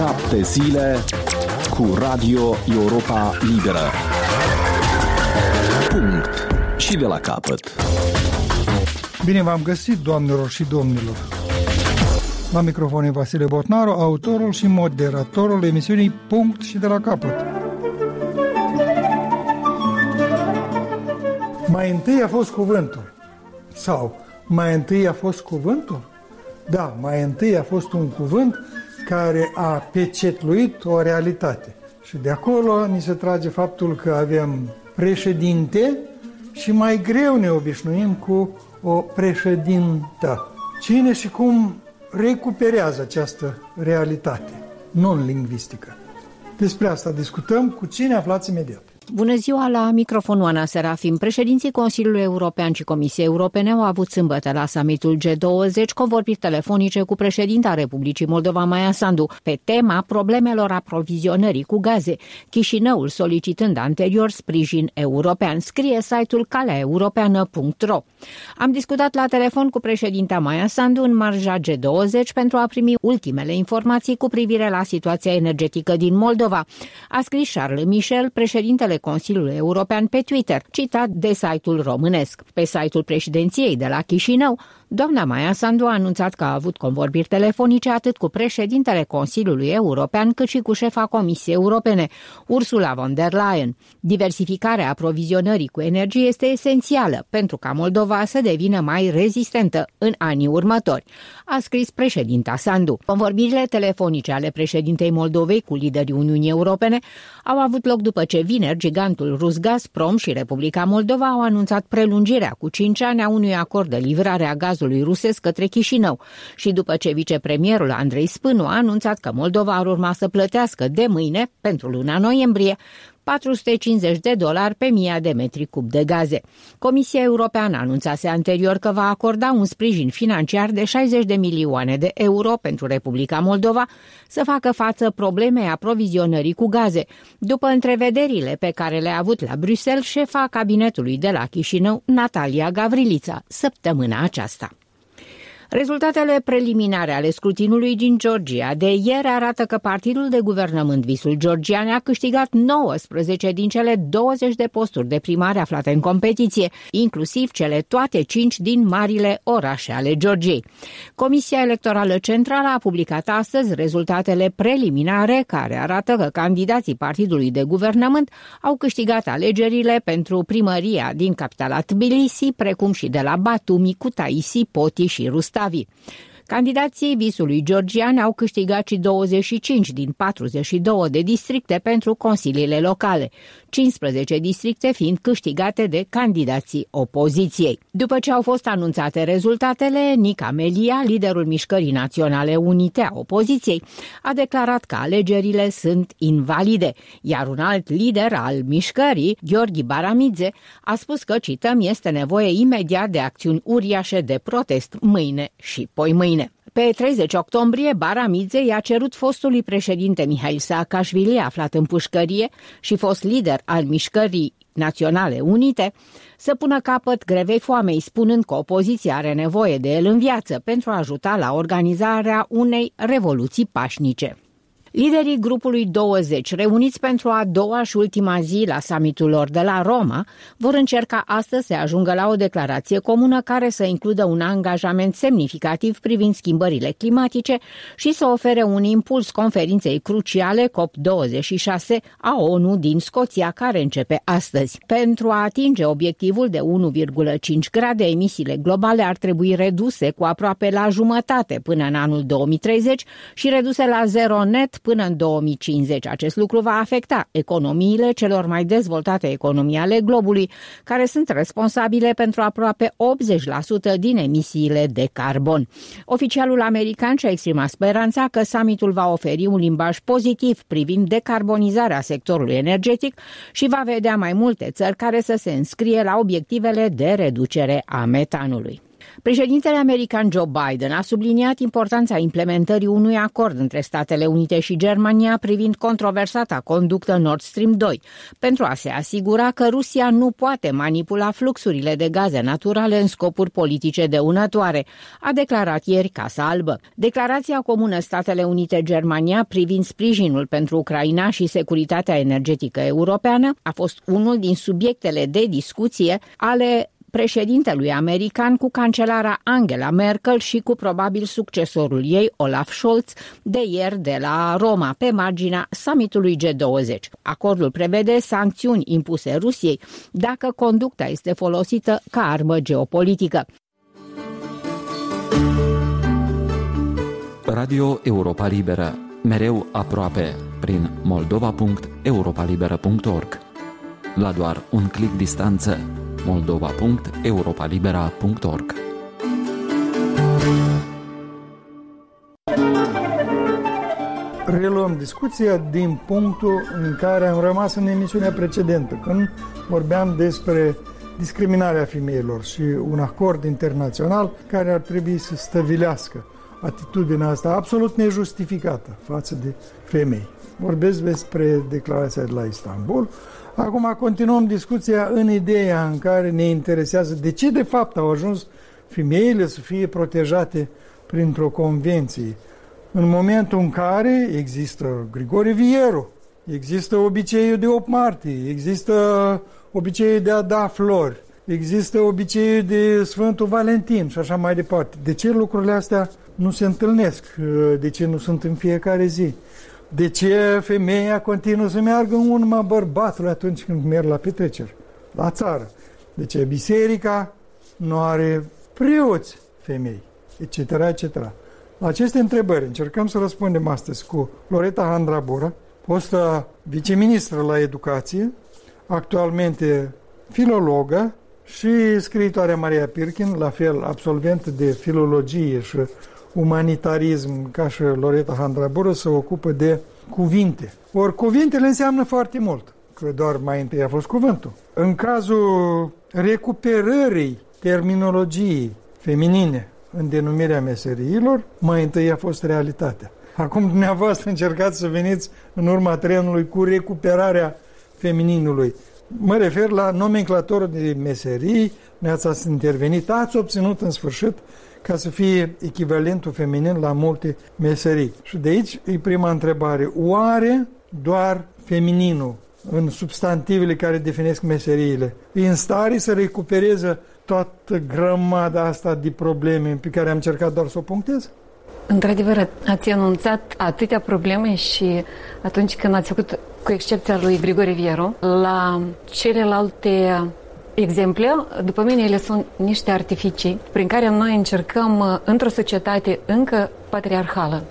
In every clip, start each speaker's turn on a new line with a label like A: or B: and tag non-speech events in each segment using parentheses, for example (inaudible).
A: Șapte zile cu Radio Europa Liberă. Punct. Și de la capăt.
B: Bine v-am găsit, doamnelor și domnilor. La microfon e Vasile Botnaru, autorul și moderatorul emisiunii Punct și de la capăt. Mai întâi a fost cuvântul. Sau mai întâi a fost cuvântul? Da, mai întâi a fost un cuvânt care a pecetluit o realitate. Și de acolo ni se trage faptul că avem președinte și mai greu ne obișnuim cu o președintă. Cine și cum recuperează această realitate non-lingvistică? Despre asta discutăm cu cine aflați imediat.
C: Bună ziua la microfonul Ana Serafim. Președinții Consiliului European și Comisiei Europene au avut sâmbătă la summitul G20 convorbiri telefonice cu președinta Republicii Moldova Maia Sandu pe tema problemelor aprovizionării cu gaze, Chișinăul solicitând anterior sprijin european, scrie site-ul caleaeuropeană.ro. Am discutat la telefon cu președinta Maia Sandu în marja G20 pentru a primi ultimele informații cu privire la situația energetică din Moldova. A scris Charles Michel, președintele Consiliului European pe Twitter, citat de site-ul românesc. Pe site-ul președinției de la Chișinău, doamna Maia Sandu a anunțat că a avut convorbiri telefonice atât cu președintele Consiliului European cât și cu șefa Comisiei Europene, Ursula von der Leyen. Diversificarea aprovizionării cu energie este esențială pentru ca Moldova să devină mai rezistentă în anii următori, a scris președinta Sandu. Convorbirile telefonice ale președintei Moldovei cu liderii Uniunii Europene au avut loc după ce vineri gigantul rus Gazprom și Republica Moldova au anunțat prelungirea cu 5 ani a unui acord de livrare a gazului rusesc către Chișinău. Și după ce vicepremierul Andrei Spânu a anunțat că Moldova ar urma să plătească de mâine, pentru luna noiembrie, 450 de dolari pe mii de metri cub de gaze. Comisia Europeană anunțase anterior că va acorda un sprijin financiar de 60 de milioane de euro pentru Republica Moldova să facă față problemei aprovizionării cu gaze, după întrevederile pe care le-a avut la Bruxelles șefa cabinetului de la Chișinău, Natalia Gavrilița, săptămâna aceasta. Rezultatele preliminare ale scrutinului din Georgia de ieri arată că partidul de guvernământ Visul Georgian a câștigat 19 din cele 20 de posturi de primare aflate în competiție, inclusiv cele toate 5 din marile orașe ale Georgiei. Comisia Electorală Centrală a publicat astăzi rezultatele preliminare care arată că candidații partidului de guvernământ au câștigat alegerile pentru primăria din capitala Tbilisi, precum și de la Batumi, Kutaisi, Poti și Rusta. avi Candidații visului georgian au câștigat și 25 din 42 de districte pentru consiliile locale, 15 districte fiind câștigate de candidații opoziției. După ce au fost anunțate rezultatele, Nica Melia, liderul Mișcării Naționale Unite a opoziției, a declarat că alegerile sunt invalide, iar un alt lider al mișcării, Gheorghi Baramidze, a spus că, cităm, este nevoie imediat de acțiuni uriașe de protest mâine și poi mâine. Pe 30 octombrie, Baramidze i-a cerut fostului președinte Mihail Saakashvili, aflat în pușcărie și fost lider al mișcării Naționale Unite, să pună capăt grevei foamei, spunând că opoziția are nevoie de el în viață pentru a ajuta la organizarea unei revoluții pașnice. Liderii grupului 20, reuniți pentru a doua și ultima zi la summitul lor de la Roma, vor încerca astăzi să ajungă la o declarație comună care să includă un angajament semnificativ privind schimbările climatice și să ofere un impuls conferinței cruciale COP26 a ONU din Scoția, care începe astăzi. Pentru a atinge obiectivul de 1,5 grade, emisiile globale ar trebui reduse cu aproape la jumătate până în anul 2030 și reduse la zero net până în 2050. Acest lucru va afecta economiile celor mai dezvoltate economii ale globului, care sunt responsabile pentru aproape 80% din emisiile de carbon. Oficialul american și-a exprimat speranța că summitul va oferi un limbaj pozitiv privind decarbonizarea sectorului energetic și va vedea mai multe țări care să se înscrie la obiectivele de reducere a metanului. Președintele american Joe Biden a subliniat importanța implementării unui acord între Statele Unite și Germania privind controversata conductă Nord Stream 2, pentru a se asigura că Rusia nu poate manipula fluxurile de gaze naturale în scopuri politice dăunătoare, a declarat ieri Casa Albă. Declarația comună Statele Unite-Germania privind sprijinul pentru Ucraina și securitatea energetică europeană a fost unul din subiectele de discuție ale președintelui american cu cancelara Angela Merkel și cu probabil succesorul ei, Olaf Scholz, de ieri de la Roma, pe marginea summitului G20. Acordul prevede sancțiuni impuse Rusiei dacă conducta este folosită ca armă geopolitică.
A: Radio Europa Liberă, mereu aproape, prin moldova.europalibera.org. La doar un clic distanță moldova.europalibera.org
B: Reluăm discuția din punctul în care am rămas în emisiunea precedentă, când vorbeam despre discriminarea femeilor și un acord internațional care ar trebui să stăvilească atitudinea asta absolut nejustificată față de femei. Vorbesc despre declarația de la Istanbul, Acum continuăm discuția în ideea în care ne interesează de ce de fapt au ajuns femeile să fie protejate printr-o convenție. În momentul în care există Grigore Vieru, există obiceiul de 8 martie, există obiceiul de a da flori, există obiceiul de Sfântul Valentin și așa mai departe. De ce lucrurile astea nu se întâlnesc? De ce nu sunt în fiecare zi? De ce femeia continuă să meargă în urma bărbatului atunci când merg la petreceri, la țară? De ce biserica nu are preoți femei, etc., etc. La aceste întrebări încercăm să răspundem astăzi cu Loreta Handrabura, fostă viceministră la educație, actualmente filologă și scriitoarea Maria Pirkin, la fel absolventă de filologie și umanitarism, ca și Loreta Handrabură, se ocupă de cuvinte. Ori cuvintele înseamnă foarte mult, că doar mai întâi a fost cuvântul. În cazul recuperării terminologiei feminine în denumirea meseriilor, mai întâi a fost realitatea. Acum dumneavoastră încercați să veniți în urma trenului cu recuperarea femininului. Mă refer la nomenclatorul de meserii, ne-ați intervenit, ați obținut în sfârșit ca să fie echivalentul feminin la multe meserii. Și de aici e prima întrebare. Oare doar femininul în substantivele care definesc meseriile e în stare să recupereze toată grămada asta de probleme pe care am încercat doar să o punctez?
D: Într-adevăr, ați anunțat atâtea probleme și atunci când ați făcut, cu excepția lui Grigore Vieru, la celelalte exemple, după mine, ele sunt niște artificii prin care noi încercăm uh, într-o societate încă patriarhală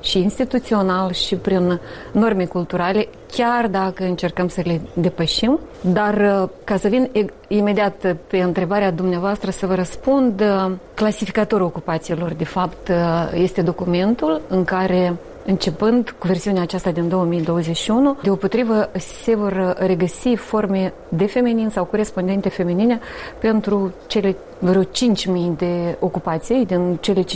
D: și instituțional și prin norme culturale, chiar dacă încercăm să le depășim. Dar uh, ca să vin imediat pe întrebarea dumneavoastră să vă răspund, uh, clasificatorul ocupațiilor, de fapt, este documentul în care Începând cu versiunea aceasta din 2021, deopotrivă se vor regăsi forme de feminin sau corespondente feminine pentru cele vreo 5.000 de ocupații din cele 5.600.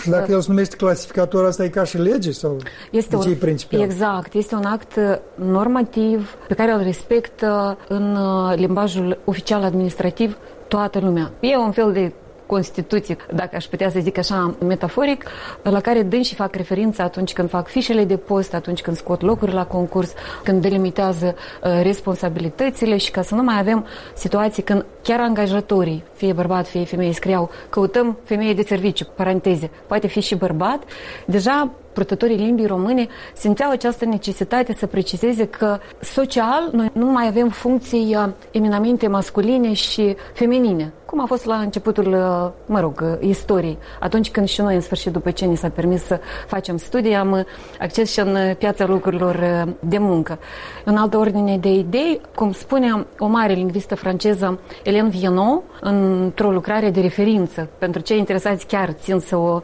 B: Și dacă el se numește clasificator, asta e ca și lege sau
D: este un, principial? Exact, este un act normativ pe care îl respectă în uh, limbajul oficial administrativ toată lumea. E un fel de Constituție, dacă aș putea să zic așa metaforic, la care dânsii fac referință atunci când fac fișele de post, atunci când scot locuri la concurs, când delimitează uh, responsabilitățile și ca să nu mai avem situații când chiar angajatorii, fie bărbat, fie femeie, scriau căutăm femeie de serviciu, paranteze, poate fi și bărbat, deja purtătorii limbii române simțeau această necesitate să precizeze că social noi nu mai avem funcții uh, eminamente masculine și feminine, cum a fost la începutul, uh, mă rog, uh, istoriei. Atunci când și noi, în sfârșit, după ce ni s-a permis să facem studii, am acces și în piața lucrurilor de muncă. În altă ordine de idei, cum spunea o mare lingvistă franceză, Hélène Viennot, într-o lucrare de referință, pentru cei interesați chiar țin să o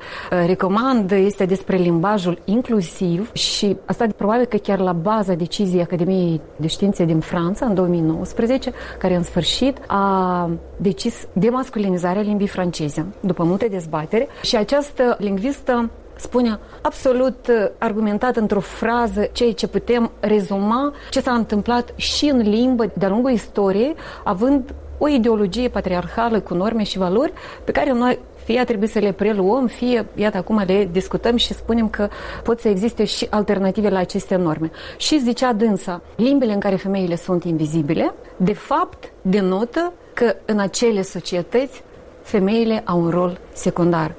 D: recomand, este despre limbaj limbajul inclusiv și asta probabil că chiar la baza deciziei Academiei de Științe din Franța în 2019, care în sfârșit a decis demasculinizarea limbii franceze, după multe dezbatere, și această lingvistă spune absolut uh, argumentat într-o frază ceea ce putem rezuma ce s-a întâmplat și în limbă de-a lungul istoriei, având o ideologie patriarhală cu norme și valori pe care noi fie trebuie să le preluăm, fie, iată, acum le discutăm și spunem că pot să existe și alternative la aceste norme. Și zicea dânsa, limbile în care femeile sunt invizibile, de fapt, denotă că în acele societăți femeile au un rol secundar.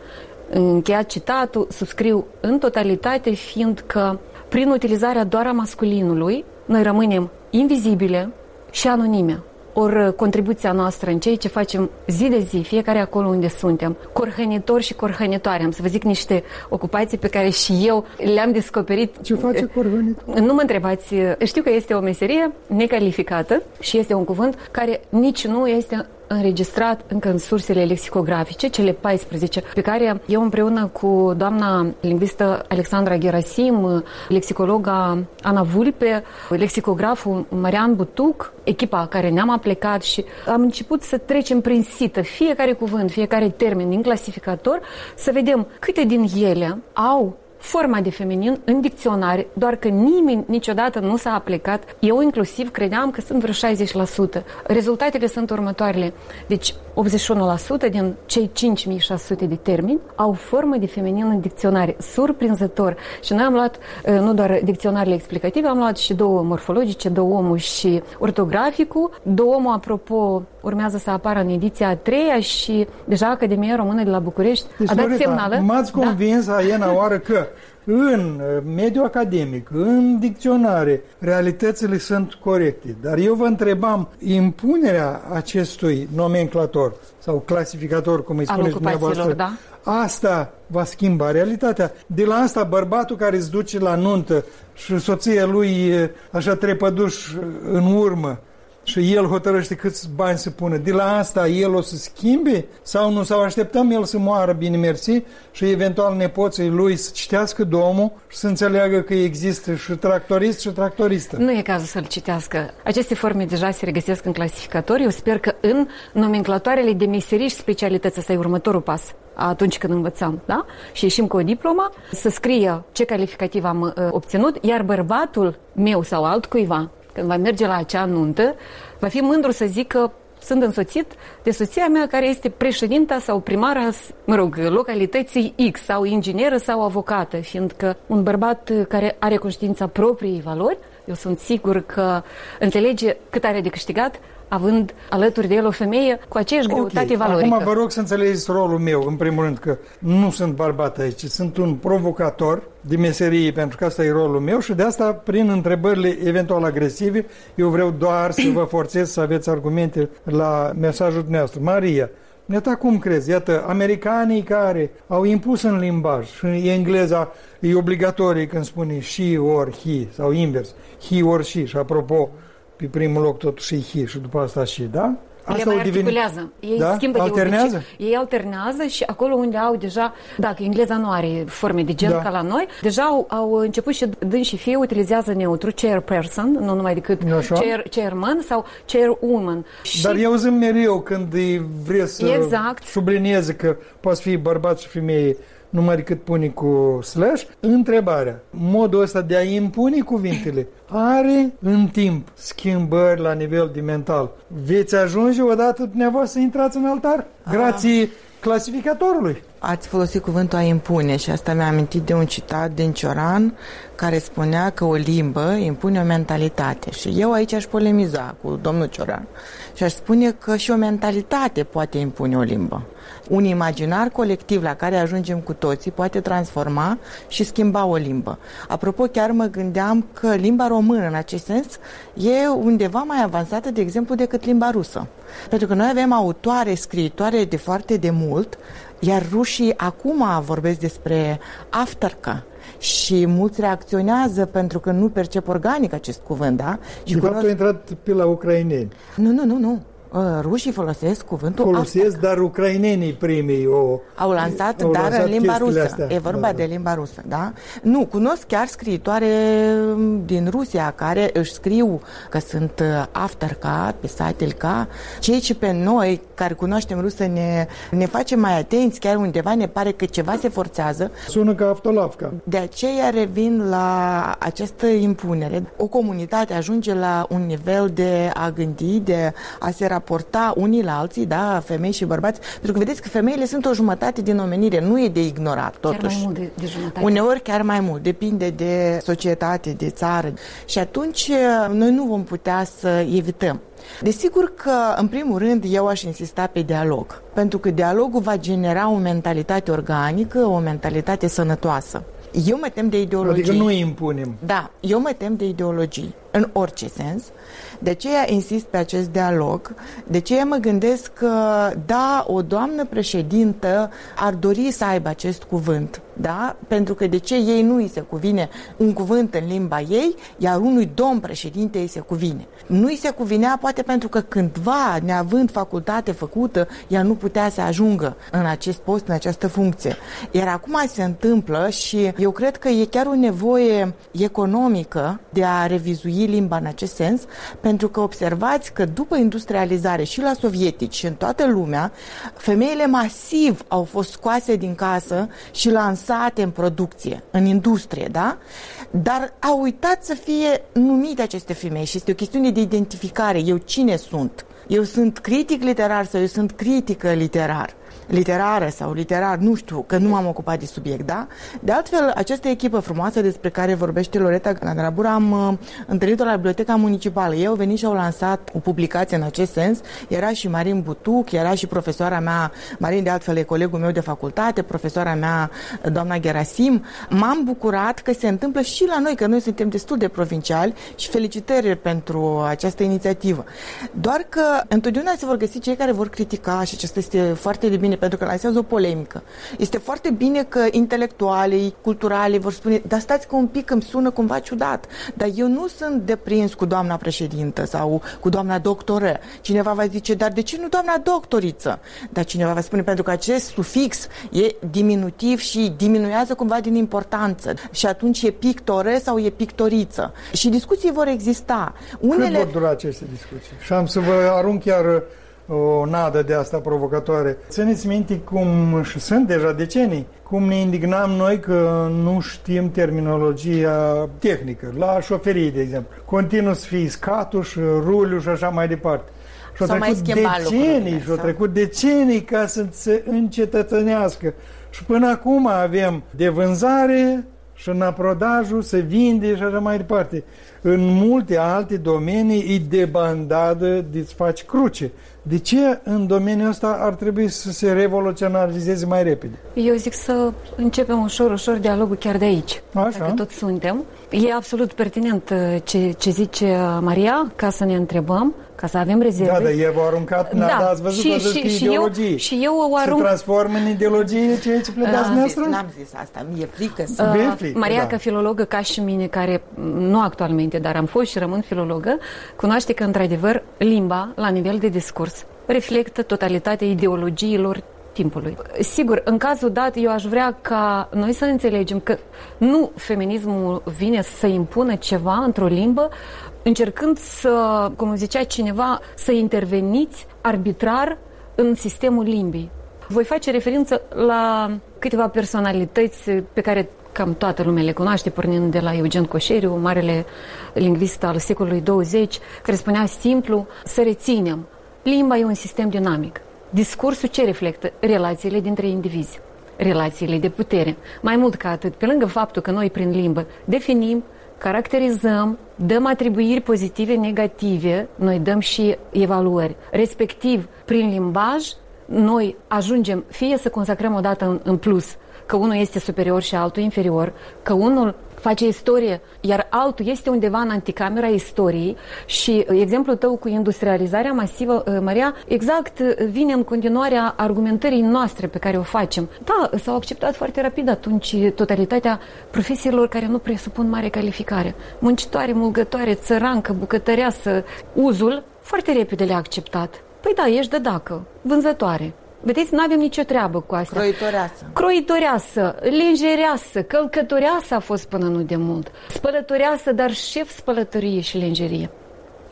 D: Încheiat citatul, subscriu în totalitate, fiindcă prin utilizarea doar a masculinului, noi rămânem invizibile și anonime. Ori uh, contribuția noastră în ceea ce facem zi de zi, fiecare acolo unde suntem, corhănitori și corhănitoare, am să vă zic niște ocupații pe care și eu le-am descoperit.
B: Ce face corhănitor?
D: Nu mă întrebați, uh, știu că este o meserie necalificată și este un cuvânt care nici nu este înregistrat încă în sursele lexicografice, cele 14, pe care eu împreună cu doamna lingvistă Alexandra Gerasim, lexicologa Ana Vulpe, lexicograful Marian Butuc, echipa care ne-am aplicat și am început să trecem prin sită fiecare cuvânt, fiecare termen din clasificator, să vedem câte din ele au forma de feminin în dicționare, doar că nimeni niciodată nu s-a aplicat. Eu inclusiv credeam că sunt vreo 60%. Rezultatele sunt următoarele. Deci 81% din cei 5600 de termeni au formă de feminin în dicționare. Surprinzător. Și noi am luat nu doar dicționarele explicative, am luat și două morfologice, două omul și ortograficul. Două omul, apropo, urmează să apară în ediția a treia și deja Academia Română de la București deci, a dat semnală.
B: M-ați da. convins, da? Aiena, oară că în mediul academic, în dicționare, realitățile sunt corecte. Dar eu vă întrebam, impunerea acestui nomenclator sau clasificator, cum îi spuneți dumneavoastră,
D: da?
B: asta va schimba realitatea. De la asta, bărbatul care îți duce la nuntă și soția lui așa trepăduș în urmă, și el hotărăște câți bani să pună. De la asta el o să schimbe sau nu? Sau așteptăm el să moară bine mersi și eventual nepoții lui să citească domul și să înțeleagă că există și tractorist și tractoristă.
D: Nu e cazul să-l citească. Aceste forme deja se regăsesc în clasificatori. Eu sper că în nomenclatoarele de meserii și specialități ăsta e următorul pas atunci când învățăm, da? Și ieșim cu o diplomă, să scrie ce calificativ am uh, obținut, iar bărbatul meu sau altcuiva când va merge la acea nuntă, va fi mândru să zică sunt însoțit de soția mea care este președinta sau primara, mă rog, localității X sau ingineră sau avocată, fiindcă un bărbat care are conștiința propriei valori, eu sunt sigur că înțelege cât are de câștigat având alături de el o femeie cu aceeași okay. greutate valorică.
B: Acum vă rog să înțelegeți rolul meu, în primul rând, că nu sunt bărbat aici, sunt un provocator de meserie, pentru că asta e rolul meu și de asta, prin întrebările eventual agresive, eu vreau doar să vă forțez să aveți argumente la mesajul dumneavoastră. Maria, Iată cum crezi? Iată, americanii care au impus în limbaj și engleza e obligatorie când spune she or he sau invers, he or she și apropo, pe primul loc totuși hi și după asta și, da?
D: Asta le mai articulează. Ei da? schimbă
B: alternează?
D: de Ei alternează și acolo unde au deja, dacă engleza nu are forme de gen da. ca la noi, deja au, au început și dând și fie utilizează neutru chairperson, nu numai decât chair, chairman sau chairwoman.
B: Dar și... eu zic mereu când vreți să
D: exact.
B: sublinieze că poate fi bărbat și femeie numai decât pune cu slash. Întrebarea, modul ăsta de a impune cuvintele are în timp schimbări la nivel de mental. Veți ajunge odată dumneavoastră să intrați în altar? Grație clasificatorului.
E: Ați folosit cuvântul a impune și asta mi-a amintit de un citat din Cioran care spunea că o limbă impune o mentalitate și eu aici aș polemiza cu domnul Cioran și aș spune că și o mentalitate poate impune o limbă un imaginar colectiv la care ajungem cu toții poate transforma și schimba o limbă. Apropo, chiar mă gândeam că limba română, în acest sens, e undeva mai avansată, de exemplu, decât limba rusă. Pentru că noi avem autoare, scriitoare de foarte de mult, iar rușii acum vorbesc despre afterca, și mulți reacționează pentru că nu percep organic acest cuvânt, da?
B: Și de fapt a intrat pe la ucraineni.
E: Nu, nu, nu, nu. Uh, rușii folosesc cuvântul
B: Folosesc, after. dar ucrainenii primii o,
E: au lansat, au dar lansat în limba rusă. Astea. E vorba da, de limba rusă, da? Nu, cunosc chiar scriitoare din Rusia care își scriu că sunt uh, afterca, pisatelka, ceea ce pe noi care cunoaștem rusă ne, ne face mai atenți, chiar undeva ne pare că ceva se forțează.
B: Sună ca aftolavca.
E: De aceea revin la această impunere. O comunitate ajunge la un nivel de a gândi, de a se raporta unii la alții, da, femei și bărbați, pentru că vedeți că femeile sunt o jumătate din omenire, nu e de ignorat, totuși. Chiar
D: mai mult de, de jumătate.
E: Uneori chiar mai mult, depinde de societate, de țară. Și atunci noi nu vom putea să evităm. Desigur că, în primul rând, eu aș insista pe dialog, pentru că dialogul va genera o mentalitate organică, o mentalitate sănătoasă. Eu mă tem de ideologii.
B: Adică nu impunem.
E: Da, eu mă tem de ideologii, în orice sens. De aceea insist pe acest dialog, de aceea mă gândesc că, da, o doamnă președintă ar dori să aibă acest cuvânt, da? Pentru că de ce ei nu îi se cuvine un cuvânt în limba ei, iar unui domn președinte îi se cuvine. Nu îi se cuvinea poate pentru că cândva, neavând facultate făcută, ea nu putea să ajungă în acest post, în această funcție. Iar acum se întâmplă și eu cred că e chiar o nevoie economică de a revizui limba în acest sens, pentru că observați că după industrializare și la sovietici și în toată lumea, femeile masiv au fost scoase din casă și lansate în producție, în industrie, da? Dar au uitat să fie numite aceste femei și este o chestiune de identificare. Eu cine sunt? Eu sunt critic literar sau eu sunt critică literar? Literară sau literar, nu știu, că nu m-am ocupat de subiect, da? De altfel, această echipă frumoasă despre care vorbește Loreta Gandrabura am uh, întâlnit-o la Biblioteca Municipală. Ei au venit și au lansat o publicație în acest sens. Era și Marin Butuc, era și profesoara mea, Marin de altfel e colegul meu de facultate, profesoara mea, doamna Gerasim. M-am bucurat că se întâmplă și la noi, că noi suntem destul de provinciali și felicitări pentru această inițiativă. Doar că întotdeauna se vor găsi cei care vor critica și acesta este foarte de bine bine pentru că lansează o polemică. Este foarte bine că intelectualii, culturalii vor spune, dar stați că un pic îmi sună cumva ciudat, dar eu nu sunt deprins cu doamna președintă sau cu doamna doctoră. Cineva va zice, dar de ce nu doamna doctoriță? Dar cineva va spune, pentru că acest sufix e diminutiv și diminuează cumva din importanță. Și atunci e pictore sau e pictoriță. Și discuții vor exista.
B: Unele... Cât vor dura aceste discuții? Și am să vă arunc chiar o nadă de asta provocatoare. Țineți minte cum, și sunt deja decenii, cum ne indignam noi că nu știm terminologia tehnică, la șoferii, de exemplu. Continuu să fie scatuș, ruliu și așa mai departe. Și au trecut decenii, și au trecut decenii ca să se încetățănească. Și până acum avem de vânzare și în aprodajul se vinde și așa mai departe. În multe alte domenii e debandadă de-ți faci cruce. De ce în domeniul ăsta ar trebui să se revoluționalizeze mai repede?
D: Eu zic să începem ușor, ușor dialogul chiar de aici.
B: Așa.
D: Dacă tot suntem. E absolut pertinent uh, ce, ce zice Maria, ca să ne întrebăm, ca să avem rezerve.
B: Da, dar e v-a aruncat, da. da, ați văzut, și, văzut și, și ideologii. Eu,
D: și eu o arunc...
B: Se transformă în ideologie ceea ce pledați
E: uh, N-am zis asta, mi-e frică să...
D: Uh, frică, Maria, da. ca filologă, ca și mine, care nu actualmente, dar am fost și rămân filologă, cunoaște că, într-adevăr, limba, la nivel de discurs, reflectă totalitatea ideologiilor timpului. Sigur, în cazul dat, eu aș vrea ca noi să înțelegem că nu feminismul vine să impună ceva într-o limbă, încercând să, cum zicea cineva, să interveniți arbitrar în sistemul limbii. Voi face referință la câteva personalități pe care cam toată lumea le cunoaște, pornind de la Eugen Coșeriu, marele lingvist al secolului 20, care spunea simplu să reținem. Limba e un sistem dinamic. Discursul ce reflectă? Relațiile dintre indivizi, relațiile de putere. Mai mult ca atât, pe lângă faptul că noi prin limbă definim, caracterizăm, dăm atribuiri pozitive, negative, noi dăm și evaluări. Respectiv, prin limbaj, noi ajungem fie să consacrăm o dată în, în plus că unul este superior și altul inferior, că unul face istorie, iar altul este undeva în anticamera istoriei și exemplul tău cu industrializarea masivă, uh, Maria, exact uh, vine în continuarea argumentării noastre pe care o facem. Da, s-au acceptat foarte rapid atunci totalitatea profesiilor care nu presupun mare calificare. Muncitoare, mulgătoare, țărancă, bucătăreasă, uzul, foarte repede le-a acceptat Păi da, ești de dacă, vânzătoare. Vedeți, nu avem nicio treabă cu asta.
E: Croitoreasă.
D: Croitoreasă, lingereasă, călcătoreasă a fost până nu de mult. Spălătoreasă, dar șef spălătorie și lingerie.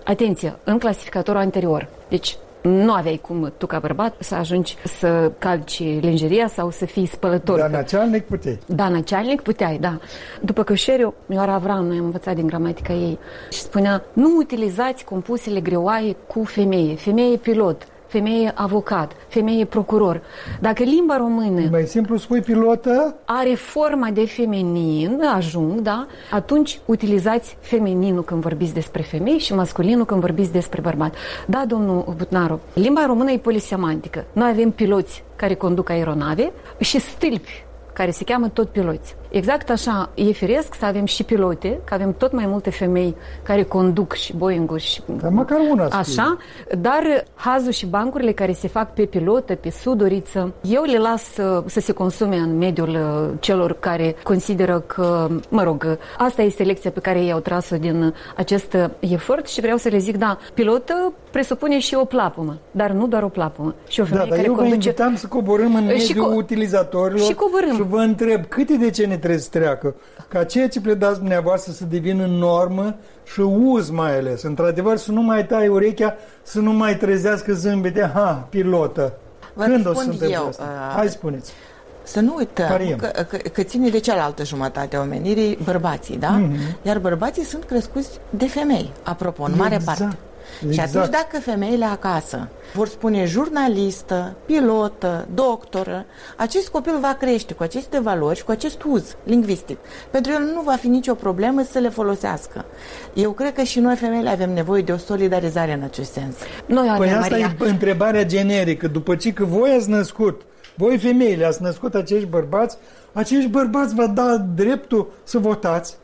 D: Atenție, în clasificatorul anterior. Deci nu aveai cum tu ca bărbat să ajungi să calci lingeria sau să fii spălător.
B: Dar nacealnic puteai.
D: Da, nacealnic puteai, da. După Cășeriu, Ioara Avram, noi am învățat din gramatica ei și spunea nu utilizați compusele greoaie cu femeie. Femeie pilot, femeie avocat, femeie procuror. Dacă limba română...
B: Mai simplu spui pilotă?
D: Are forma de feminin, ajung, da? Atunci utilizați femininul când vorbiți despre femei și masculinul când vorbiți despre bărbat. Da, domnul Butnaru, limba română e polisemantică. Noi avem piloți care conduc aeronave și stâlpi care se cheamă tot piloți. Exact așa e firesc să avem și pilote, că avem tot mai multe femei care conduc și Boeing-uri și...
B: Dar măcar una
D: Așa, dar hazul și bancurile care se fac pe pilotă, pe sudoriță, eu le las să, să se consume în mediul uh, celor care consideră că, mă rog, asta este lecția pe care ei au tras-o din acest efort și vreau să le zic, da, pilotă presupune și o plapumă, dar nu doar o plapumă. Și o femeie
B: da, dar
D: care
B: eu
D: conduce...
B: vă invitam să coborâm în mediul co- utilizatorilor
D: și, coborâm.
B: și vă întreb câte decenii trebuie să treacă ca ceea ce pledați dumneavoastră să devină normă și uz mai ales. Într-adevăr, să nu mai tai urechea, să nu mai trezească zâmbete, ha, pilotă.
E: Vă
B: Când o să
E: răspund eu,
B: asta?
E: uh,
B: Hai spuneți.
E: Să nu uităm
B: Pariem.
E: că, că, că ține de cealaltă jumătate a omenirii bărbații, da?
B: Mhm.
E: Iar bărbații sunt crescuți de femei, apropo, în mare
B: Exact.
E: parte. Și
B: Exact.
E: atunci dacă femeile acasă vor spune jurnalistă, pilotă, doctoră, acest copil va crește cu aceste valori și cu acest uz lingvistic. Pentru el nu va fi nicio problemă să le folosească. Eu cred că și noi femeile avem nevoie de o solidarizare în acest sens.
D: Noi,
B: Păi
D: Ana
B: asta
D: Maria,
B: e întrebarea generică. După ce că voi ați născut, voi femeile ați născut acești bărbați, acești bărbați vă da dreptul să votați.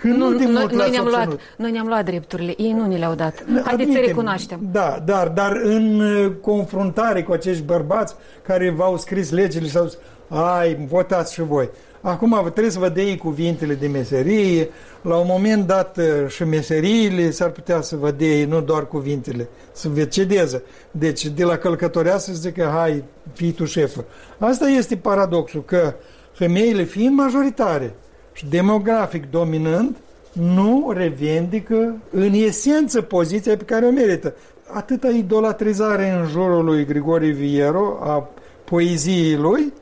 B: Când nu,
D: nu,
B: de
D: noi,
B: mult
D: noi,
B: l-ați
D: ne-am luat,
B: obținut.
D: noi ne-am luat drepturile, ei nu ni le-au dat. Haideți să
B: Admitem.
D: recunoaștem.
B: Da, dar, dar în uh, confruntare cu acești bărbați care v-au scris legile și au zis, ai, votați și voi. Acum vă trebuie să vă dea ei cuvintele de meserie, la un moment dat uh, și meseriile s-ar putea să vă dea ei, nu doar cuvintele, să vă cedeze. Deci de la călcătorea să zică, hai, fii tu șefă. Asta este paradoxul, că femeile fiind majoritare și demografic dominând, nu revendică în esență poziția pe care o merită. Atâta idolatrizare în jurul lui Grigore Viero a poeziei lui,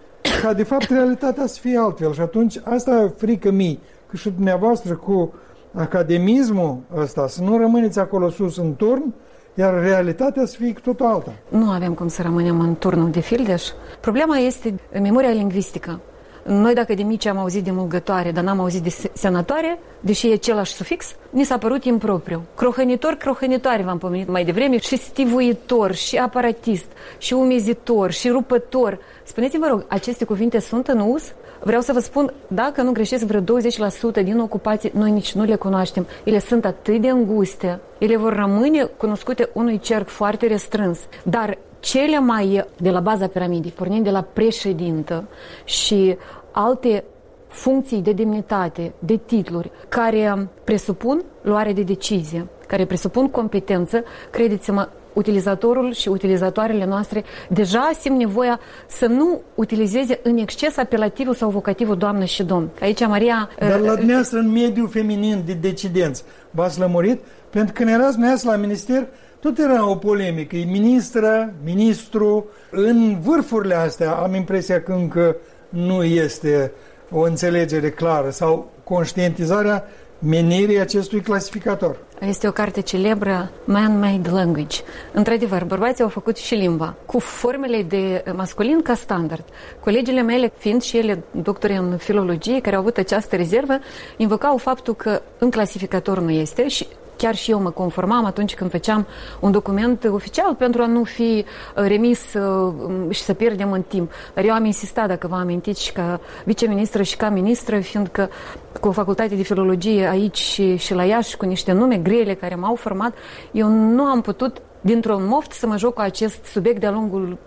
B: ca de fapt realitatea să fie altfel. Și atunci asta frică mie, că și dumneavoastră cu academismul ăsta, să nu rămâneți acolo sus în turn, iar realitatea să fie cu totul alta.
D: Nu avem cum să rămânem în turnul de fildeș. Problema este memoria lingvistică. Noi dacă de mici am auzit de mulgătoare, dar n-am auzit de se- senatoare, deși e același sufix, ni s-a părut impropriu. Crohănitor, crohănitoare v-am pomenit mai devreme, și stivuitor, și aparatist, și umezitor, și rupător. Spuneți-mi, vă rog, aceste cuvinte sunt în uz? Vreau să vă spun, dacă nu greșesc vreo 20% din ocupații, noi nici nu le cunoaștem. Ele sunt atât de înguste, ele vor rămâne cunoscute unui cerc foarte restrâns. Dar cele mai de la baza piramidei, pornind de la președintă și alte funcții de demnitate, de titluri, care presupun luare de decizie, care presupun competență, credeți-mă, utilizatorul și utilizatoarele noastre deja simt nevoia să nu utilizeze în exces apelativul sau vocativul doamnă și domn. Aici, Maria...
B: Dar la
D: uh,
B: dumneavoastră în mediul feminin de decidenți v-ați lămurit? Pentru că când erați dumneavoastră la minister, tot era o polemică. E ministră, ministru. În vârfurile astea am impresia că încă nu este o înțelegere clară sau conștientizarea menirii acestui clasificator.
D: Este o carte celebră, Man-Made Language. Într-adevăr, bărbații au făcut și limba, cu formele de masculin ca standard. Colegile mele, fiind și ele doctori în filologie, care au avut această rezervă, invocau faptul că în clasificator nu este și chiar și eu mă conformam atunci când făceam un document oficial pentru a nu fi uh, remis uh, și să pierdem în timp. Dar eu am insistat, dacă vă amintiți, și ca viceministră și ca ministră, fiindcă cu o facultate de filologie aici și, și la Iași, cu niște nume grele care m-au format, eu nu am putut, dintr-un moft, să mă joc cu acest subiect de-a lungul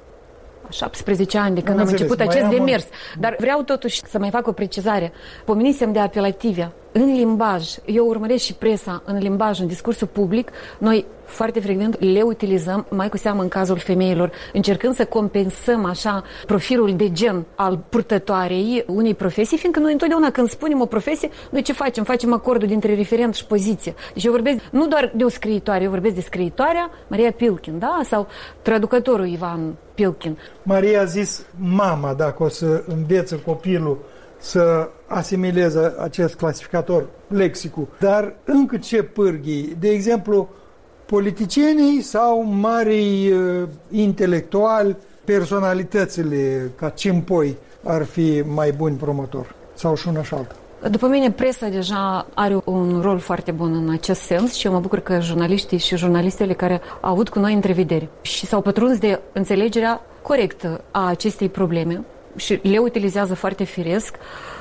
D: 17 ani de când am,
B: înțeles,
D: început
B: mai
D: acest
B: am un-
D: demers. Dar vreau totuși să mai fac o precizare. Pomenisem de apelative. în limbaj, eu urmăresc și presa în limbaj, în discursul public, noi foarte frecvent le utilizăm, mai cu seamă în cazul femeilor, încercând să compensăm așa profilul de gen al purtătoarei unei profesii, fiindcă noi întotdeauna când spunem o profesie, noi ce facem? Facem acordul dintre referent și poziție. Deci eu vorbesc nu doar de o scriitoare, eu vorbesc de scriitoarea Maria Pilkin, da? Sau traducătorul Ivan Pilkin.
B: Maria a zis mama, dacă o să învețe copilul să asimileze acest clasificator, lexicul. Dar încă ce pârghii? De exemplu, politicienii sau mari uh, intelectuali, personalitățile ca Cimpoi ar fi mai buni promotor sau și una și alta?
D: După mine, presa deja are un rol foarte bun în acest sens și eu mă bucur că jurnaliștii și jurnalistele care au avut cu noi întrevederi și s-au pătruns de înțelegerea corectă a acestei probleme și le utilizează foarte firesc,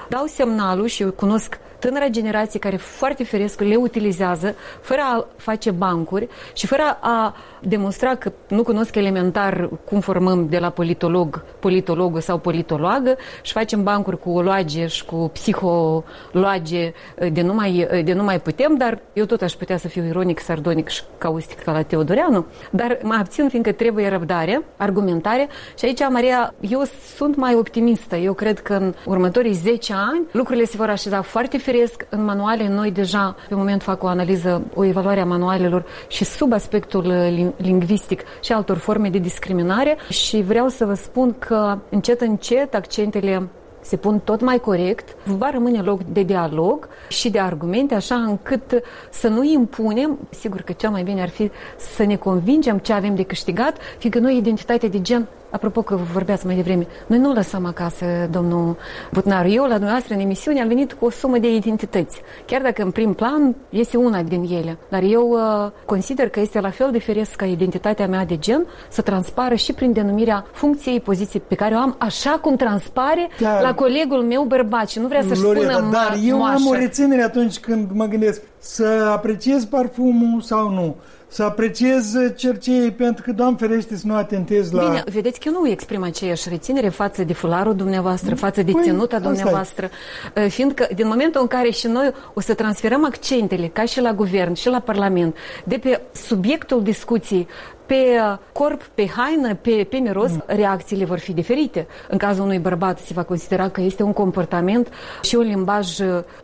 D: dau semnalul și eu cunosc tânăra generație care foarte firesc le utilizează fără a face bancuri și fără a demonstra că nu cunosc elementar cum formăm de la politolog, politologă sau politologă și facem bancuri cu oloage și cu psiholoage de nu, mai, de nu mai putem, dar eu tot aș putea să fiu ironic, sardonic și caustic ca la Teodoreanu, dar mă abțin fiindcă trebuie răbdare, argumentare și aici, Maria, eu sunt mai optimistă. Eu cred că în următorii 10 ani lucrurile se vor așeza foarte firesc în manuale. Noi deja, pe moment, fac o analiză, o evaluare a manualelor și sub aspectul lingvistic și altor forme de discriminare și vreau să vă spun că încet, încet accentele se pun tot mai corect, va rămâne loc de dialog și de argumente, așa încât să nu impunem, sigur că cel mai bine ar fi să ne convingem ce avem de câștigat, fiindcă noi identitatea de gen Apropo că vorbeați mai devreme, noi nu lăsăm acasă domnul Butnaru. Eu, la dumneavoastră, în emisiune, am venit cu o sumă de identități. Chiar dacă în prim plan este una din ele. Dar eu uh, consider că este la fel de feresc ca identitatea mea de gen să transpară și prin denumirea funcției, poziției pe care o am, așa cum transpare Chiar. la colegul meu bărbat și nu vrea să-și Loreta, spună
B: Dar eu moașă. am o reținere atunci când mă gândesc să apreciez parfumul sau nu să apreciez cercei, pentru că, Doamne ferește, să nu atentez la...
D: Bine, vedeți că eu nu exprim aceeași reținere față de fularul dumneavoastră, față de păi, ținuta dumneavoastră, fiindcă din momentul în care și noi o să transferăm accentele, ca și la guvern și la parlament, de pe subiectul discuției pe corp, pe haină, pe, pe miros, mm. reacțiile vor fi diferite. În cazul unui bărbat se va considera că este un comportament și un limbaj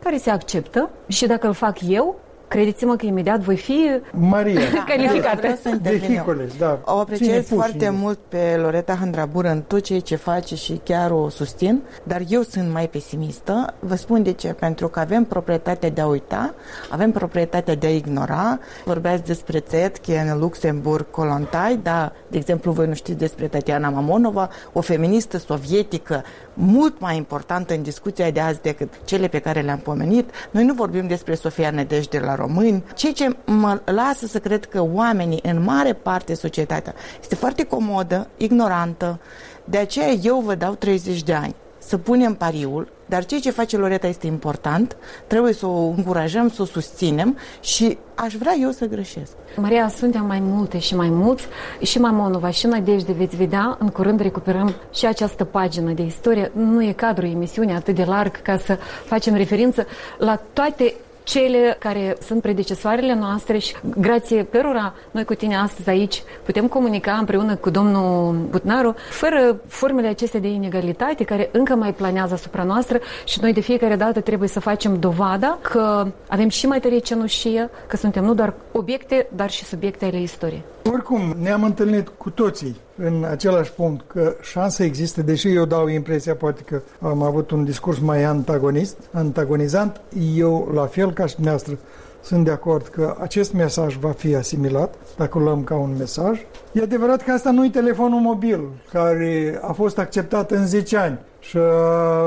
D: care se acceptă și dacă îl fac eu, credeți-mă că imediat voi fi
B: Maria. (laughs)
D: calificată.
E: Vreau să
B: Vehicule, da.
E: O apreciez Cine foarte mult pe Loreta Handrabură în tot ceea ce face și chiar o susțin, dar eu sunt mai pesimistă. Vă spun de ce. Pentru că avem proprietatea de a uita, avem proprietatea de a ignora. Vorbeați despre Țetche în Luxemburg, Colontai, da, de exemplu, voi nu știți despre Tatiana Mamonova, o feministă sovietică mult mai importantă în discuția de azi decât cele pe care le-am pomenit. Noi nu vorbim despre Sofia Nedejde la români, ceea ce mă lasă să cred că oamenii, în mare parte societatea, este foarte comodă, ignorantă, de aceea eu vă dau 30 de ani să punem pariul, dar ceea ce face Loreta este important, trebuie să o încurajăm, să o susținem și aș vrea eu să greșesc.
D: Maria, suntem mai multe și mai mulți și Mamonova și Nadejde veți vedea, în curând recuperăm și această pagină de istorie. Nu e cadrul emisiunii atât de larg ca să facem referință la toate cele care sunt predecesoarele noastre și grație cărora noi cu tine astăzi aici putem comunica împreună cu domnul Butnaru fără formele acestea de inegalitate care încă mai planează asupra noastră și noi de fiecare dată trebuie să facem dovada că avem și materie cenușie, că suntem nu doar obiecte, dar și subiecte ale istoriei.
B: Oricum, ne-am întâlnit cu toții în același punct că șansa există, deși eu dau impresia poate că am avut un discurs mai antagonist, antagonizant, eu la fel ca și dumneavoastră sunt de acord că acest mesaj va fi asimilat, dacă o luăm ca un mesaj. E adevărat că asta nu e telefonul mobil, care a fost acceptat în 10 ani și uh,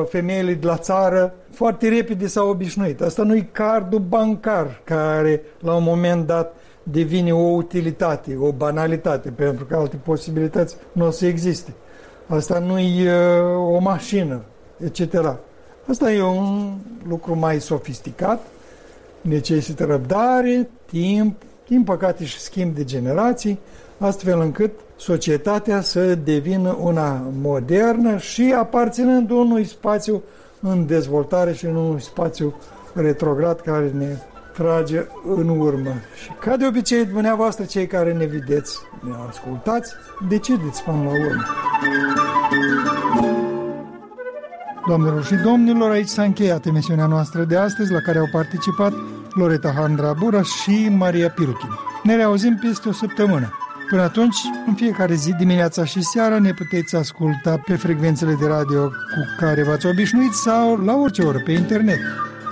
B: femeile de la țară foarte repede s-au obișnuit. Asta nu e cardul bancar, care la un moment dat devine o utilitate, o banalitate, pentru că alte posibilități nu o să existe. Asta nu e uh, o mașină, etc. Asta e un lucru mai sofisticat, necesită răbdare, timp, din păcate și schimb de generații, astfel încât societatea să devină una modernă și aparținând unui spațiu în dezvoltare și în un spațiu retrograd care ne trage în urmă. Și ca de obicei, dumneavoastră, cei care ne vedeți, ne ascultați, decideți până la urmă. Doamnelor și domnilor, aici s-a încheiat emisiunea noastră de astăzi, la care au participat Loreta Handra Buraș și Maria Piruchin. Ne reauzim peste o săptămână. Până atunci, în fiecare zi, dimineața și seara, ne puteți asculta pe frecvențele de radio cu care v-ați obișnuit sau la orice oră pe internet.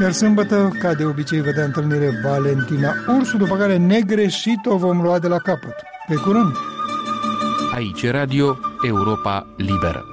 B: Iar sâmbătă, ca de obicei, vă dă întâlnire Valentina Ursu, după care negreșit o vom lua de la capăt. Pe curând!
F: Aici Radio Europa Liberă.